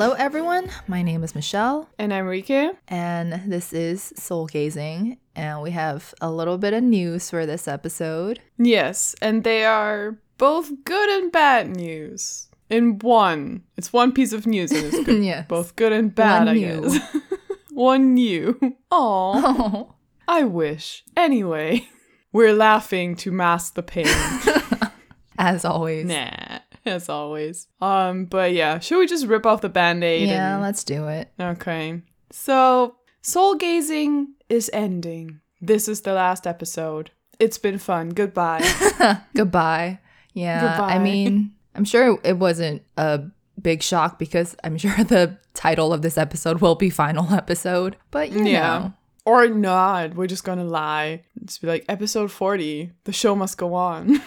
Hello, everyone. My name is Michelle, And Enrique. and this is Soul Gazing. And we have a little bit of news for this episode. Yes, and they are both good and bad news in one. It's one piece of news and it's good. Yes. Both good and bad, One I new. guess. one new. Aw, Oh, I wish. Anyway, we're laughing to mask the pain. as always. nah, as always. Um, but yeah, should we just rip off the band-aid? Yeah, and- let's do it. Okay. So, soul gazing is ending. This is the last episode. It's been fun. Goodbye. Goodbye. Yeah, Goodbye. I mean, I'm sure it wasn't a big shock because I'm sure the title of this episode will be final episode. But you Yeah. know, Or not. We're just gonna lie. Just be like, episode 40. The show must go on.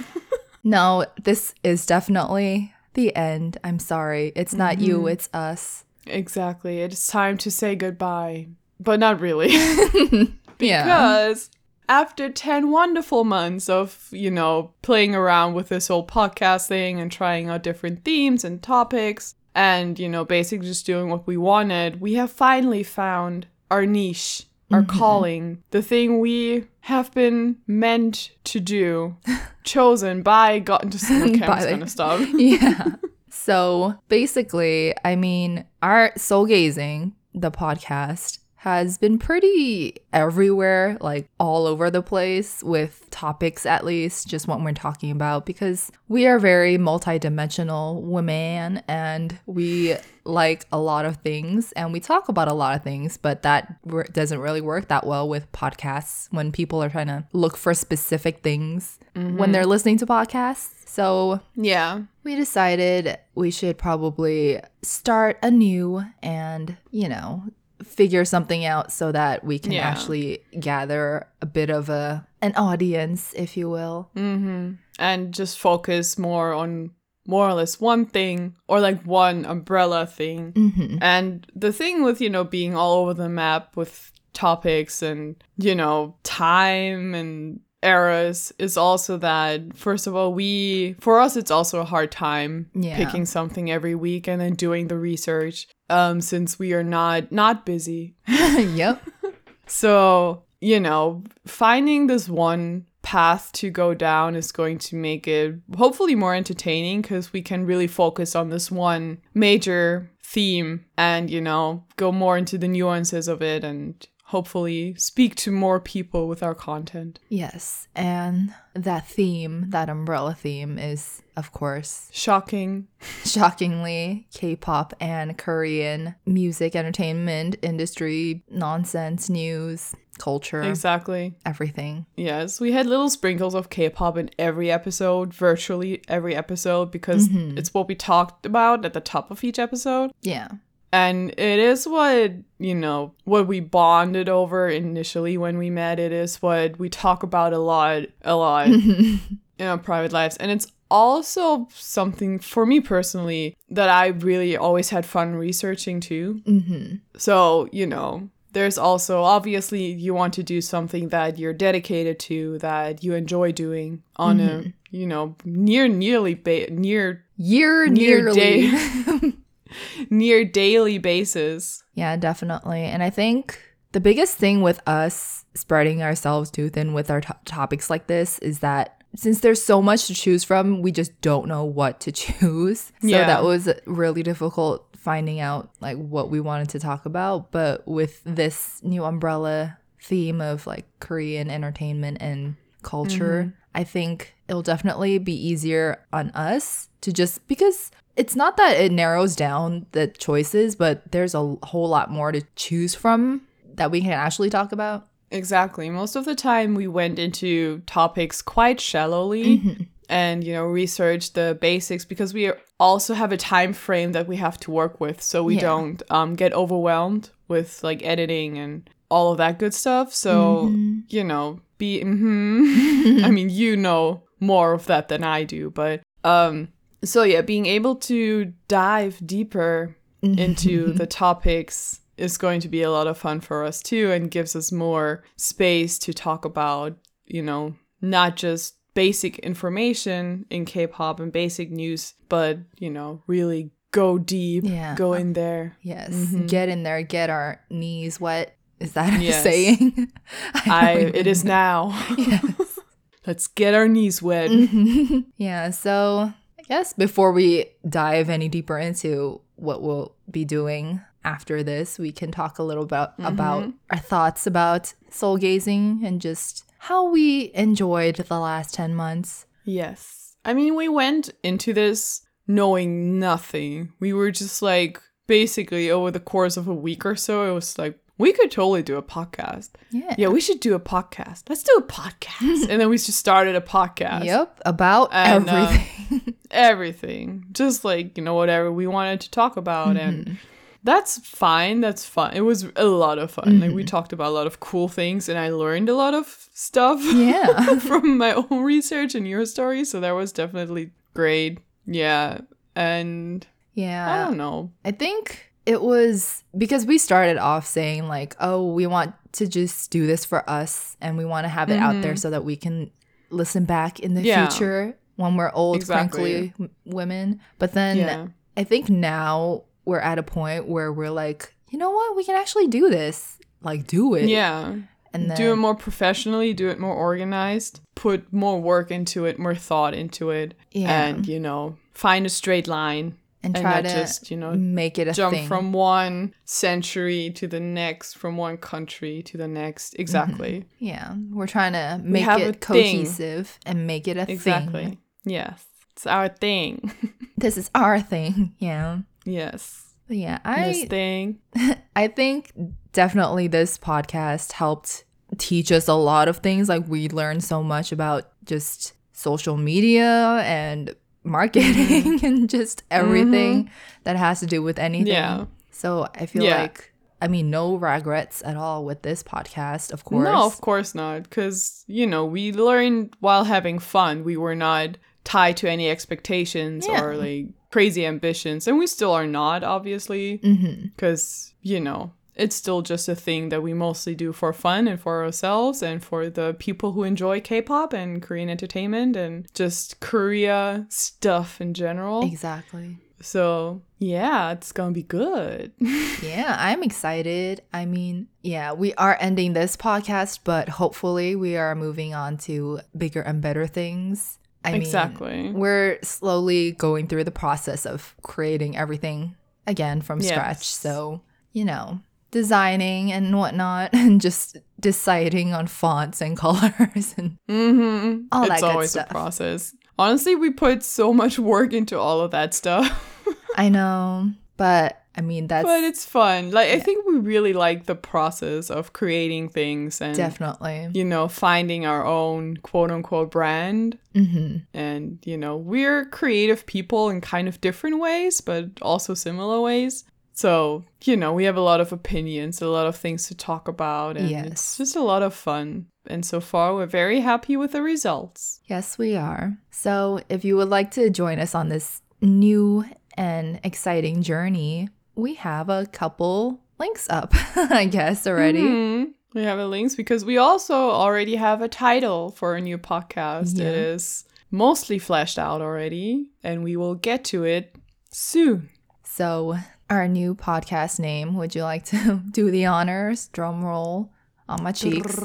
No, this is definitely the end. I'm sorry. It's not Mm-hmm. you, it's us. exactly. It's time to say goodbye. But not really. Yeah. because after 10 wonderful months of, you know, playing around with this whole podcast thing and trying out different themes and topics and, you know, basically just doing what we wanted, we have finally found our niche, our mm-hmm. calling, the thing we have been meant to do, chosen by God. Just, okay, By I'm just gonna stop. yeah. So basically, I mean, our soul gazing, the podcast, has been pretty everywhere, like all over the place with topics, at least, just what we're talking about, because we are very multidimensional women and we like a lot of things and we talk about a lot of things, but that wor- doesn't really work that well with podcasts when people are trying to look for specific things when mm-hmm. they're listening to podcasts. So Yeah. we decided we should probably start anew and, you know, figure something out so that we can Yeah. actually gather a bit of a an audience, if you will. Mm-hmm. And just focus more on more or less one thing or like one umbrella thing. Mm-hmm. And the thing with, you know, being all over the map with topics and, you know, time and eras is also that, first of all, we, for us, it's also a hard time Yeah. picking something every week and then doing the research um, since we are not, not busy. yep. So, you know, finding this one path to go down is going to make it hopefully more entertaining because we can really focus on this one major theme and, you know, go more into the nuances of it and hopefully speak to more people with our content. Yes. And that theme, that umbrella theme is of course Shocking. shockingly K-pop and Korean music entertainment industry nonsense news, culture, Exactly. everything. Yes, we had little sprinkles of K-pop in every episode, virtually every episode, because mm-hmm. it's what we talked about at the top of each episode. Yeah. And it is what, you know, what we bonded over initially when we met. It is what we talk about a lot, a lot in our private lives. And it's also something for me personally that I really always had fun researching too. Mhm. So, you know, there's also obviously you want to do something that you're dedicated to, that you enjoy doing on a, you know, near nearly ba- near Year Near nearly. near daily basis. yeah, definitely. And I think the biggest thing with us spreading ourselves too thin with our to- topics like this is that since there's so much to choose from, we just don't know what to choose. So Yeah. that was really difficult finding out like what we wanted to talk about. But with this new umbrella theme of like Korean entertainment and culture, mm-hmm. I think it'll definitely be easier on us to just because it's not that it narrows down the choices, but there's a whole lot more to choose from that we can actually talk about. Exactly. Most of the time we went into topics quite shallowly and you know researched the basics because we also have a time frame that we have to work with so we Yeah. don't um, get overwhelmed with like editing and all of that good stuff. So, you know, be mhm. I mean, you know more of that than I do, but um so yeah, being able to dive deeper into the topics is going to be a lot of fun for us too and gives us more space to talk about, you know, not just basic information in K-pop and basic news, but, you know, really go deep, Yeah. go in there. Yes. Mhm. Get in there, get our knees wet. Is that a Yes. saying? I don't it is now. Yes. Let's get our knees wet. Mhm. yeah, so Guess before we dive any deeper into what we'll be doing after this, we can talk a little about mm-hmm. about our thoughts about soul gazing and just how we enjoyed the last 10 months. Yes. I mean, we went into this knowing nothing. We were just like, basically, over the course of a week or so, it was like, we could totally do a podcast. Yeah. Yeah, we should do a podcast. Let's do a podcast. and then we just started a podcast. Yep, about And, uh, everything. Everything. Just like, you know, whatever we wanted to talk about. And that's fine. That's fun. It was a lot of fun. Like, we talked about a lot of cool things, and I learned a lot of stuff. yeah. from my own research and your story. So that was definitely great. Yeah. And yeah. I don't know. I think it was because we started off saying like, "Oh, we want to just do this for us and we want to have it out there so that we can listen back in the Mm-hmm. Yeah. future when we're old Exactly. women." But then Yeah. I think now we're at a point where we're like, "You know what? We can actually do this. Like do it." Yeah. And then do it more professionally, do it more organized, put more work into it, more thought into it. Yeah. And, you know, find a straight line and and try to just, you know, make it a jump thing. from one century to the next, from one country to the next. Mm-hmm. Exactly. yeah, we're trying to make it thing. cohesive and make it a thing. Exactly. thing. Yes. It's our thing. This is our thing. Yeah. yes. But yeah, this I thing. I think definitely this podcast helped teach us a lot of things. Like we learned so much about just social media and marketing mm-hmm. and just everything mm-hmm. that has to do with anything. Yeah. So I feel Yeah. like I mean no regrets at all with this podcast, of course. No, of course not. Because, you know, we learned while having fun. We were not tied to any expectations Yeah. or like crazy ambitions. And we still are not, obviously. Mm-hmm. Because, you know, it's still just a thing that we mostly do for fun and for ourselves and for the people who enjoy K pop and Korean entertainment and just Korea stuff in general. Exactly. So, yeah, it's gonna be good. Yeah, I'm excited. I mean, yeah, we are ending this podcast, but hopefully we are moving on to bigger and better things. I mean, Exactly. we're slowly going through the process of creating everything again from scratch. So, you know, designing and whatnot, and just deciding on fonts and colors and Mm-hmm. All that it's good always stuff. a process. Honestly, we put so much work into all of that stuff. I know, but I mean, that's but it's fun. Like I think we really like the process of creating things and definitely. you know, finding our own quote unquote brand. hmm And, you know, we're creative people in kind of different ways, but also similar ways. So, you know, we have a lot of opinions, a lot of things to talk about, and Yes. it's just a lot of fun. And so far, we're very happy with the results. Yes, we are. So, if you would like to join us on this new and exciting journey, we have a couple links up, I guess, already. Mhm. We have a links because we also already have a title for a new podcast. Yeah. It is mostly fleshed out already, and we will get to it soon. So, our new podcast name, would you like to do the honors? Drum roll on my cheeks.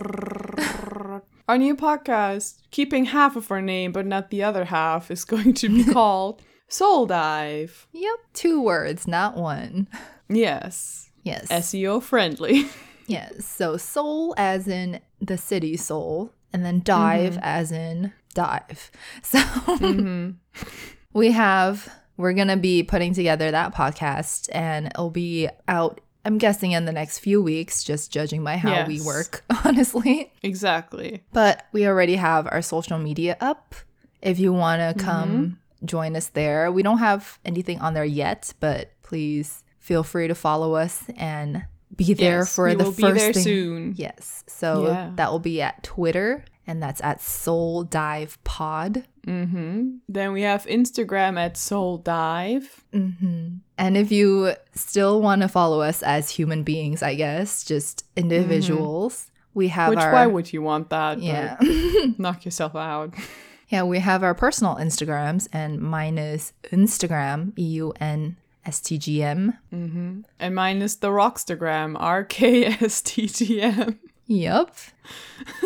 Our new podcast, keeping half of our name but not the other half, is going to be called Seoul Dive. Yep, two words, not one. Yes, Yes. SEO friendly. Yes. So Seoul as in the city Seoul, and then dive Mm-hmm. as in dive. So we have we're gonna be putting together that podcast and it'll be out I'm guessing in the next few weeks, just judging by how we work, honestly. exactly. But we already have our social media up. If you wanna Mm-hmm. come join us there. We don't have anything on there yet, but please feel free to follow us and be there Yes, for the first be there thing. soon. Yes. So Yeah. that will be at Twitter, and that's at Seoul Dive Pod. Mm-hmm. Then we have Instagram at Seoul Dive. hmm And if you still want to follow us as human beings, I guess, just individuals, we have Which our why would you want that? yeah, knock yourself out. yeah, we have our personal Instagrams, and mine is Instagram E U N STGM. Mm-hmm. And mine is the Rockstagram, RKSTGM. Yep.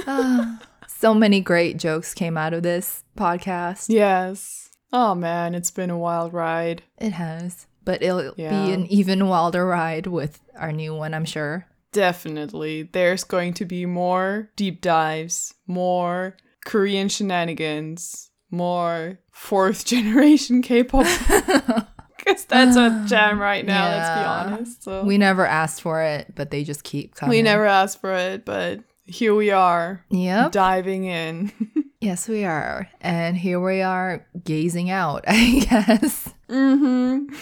Ah, so many great jokes came out of this podcast. Yes. Oh man, it's been a wild ride. It has. But it'll Yeah. be an even wilder ride with our new one, I'm sure. Definitely. There's going to be more deep dives, more Korean shenanigans, more fourth generation K pop. Because that's a jam right now, let's be honest. So. We never asked for it, but they just keep coming. We never asked for it, but here we are, Yep. diving in. Yes, we are. And here we are gazing out, I guess. mm-hmm.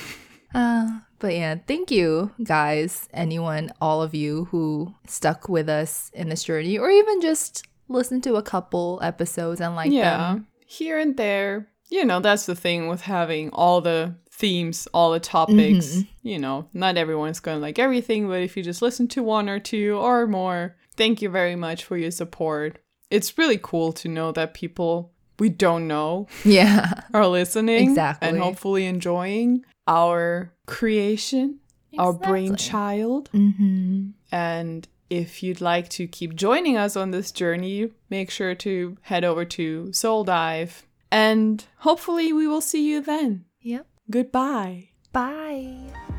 Uh, but yeah, thank you, guys, anyone, all of you who stuck with us in this journey, or even just listened to a couple episodes and like yeah, them. here and there. You know, that's the thing with having all the themes, all the topics. Mhm. You know, not everyone's going to like everything, but if you just listen to one or two or more, thank you very much for your support. It's really cool to know that people we don't know Yeah, are listening Exactly. and hopefully enjoying our creation, our brainchild. mm-hmm. And if you'd like to keep joining us on this journey, make sure to head over to Seoul Dive. And hopefully, we will see you then. Yep. Goodbye. Bye.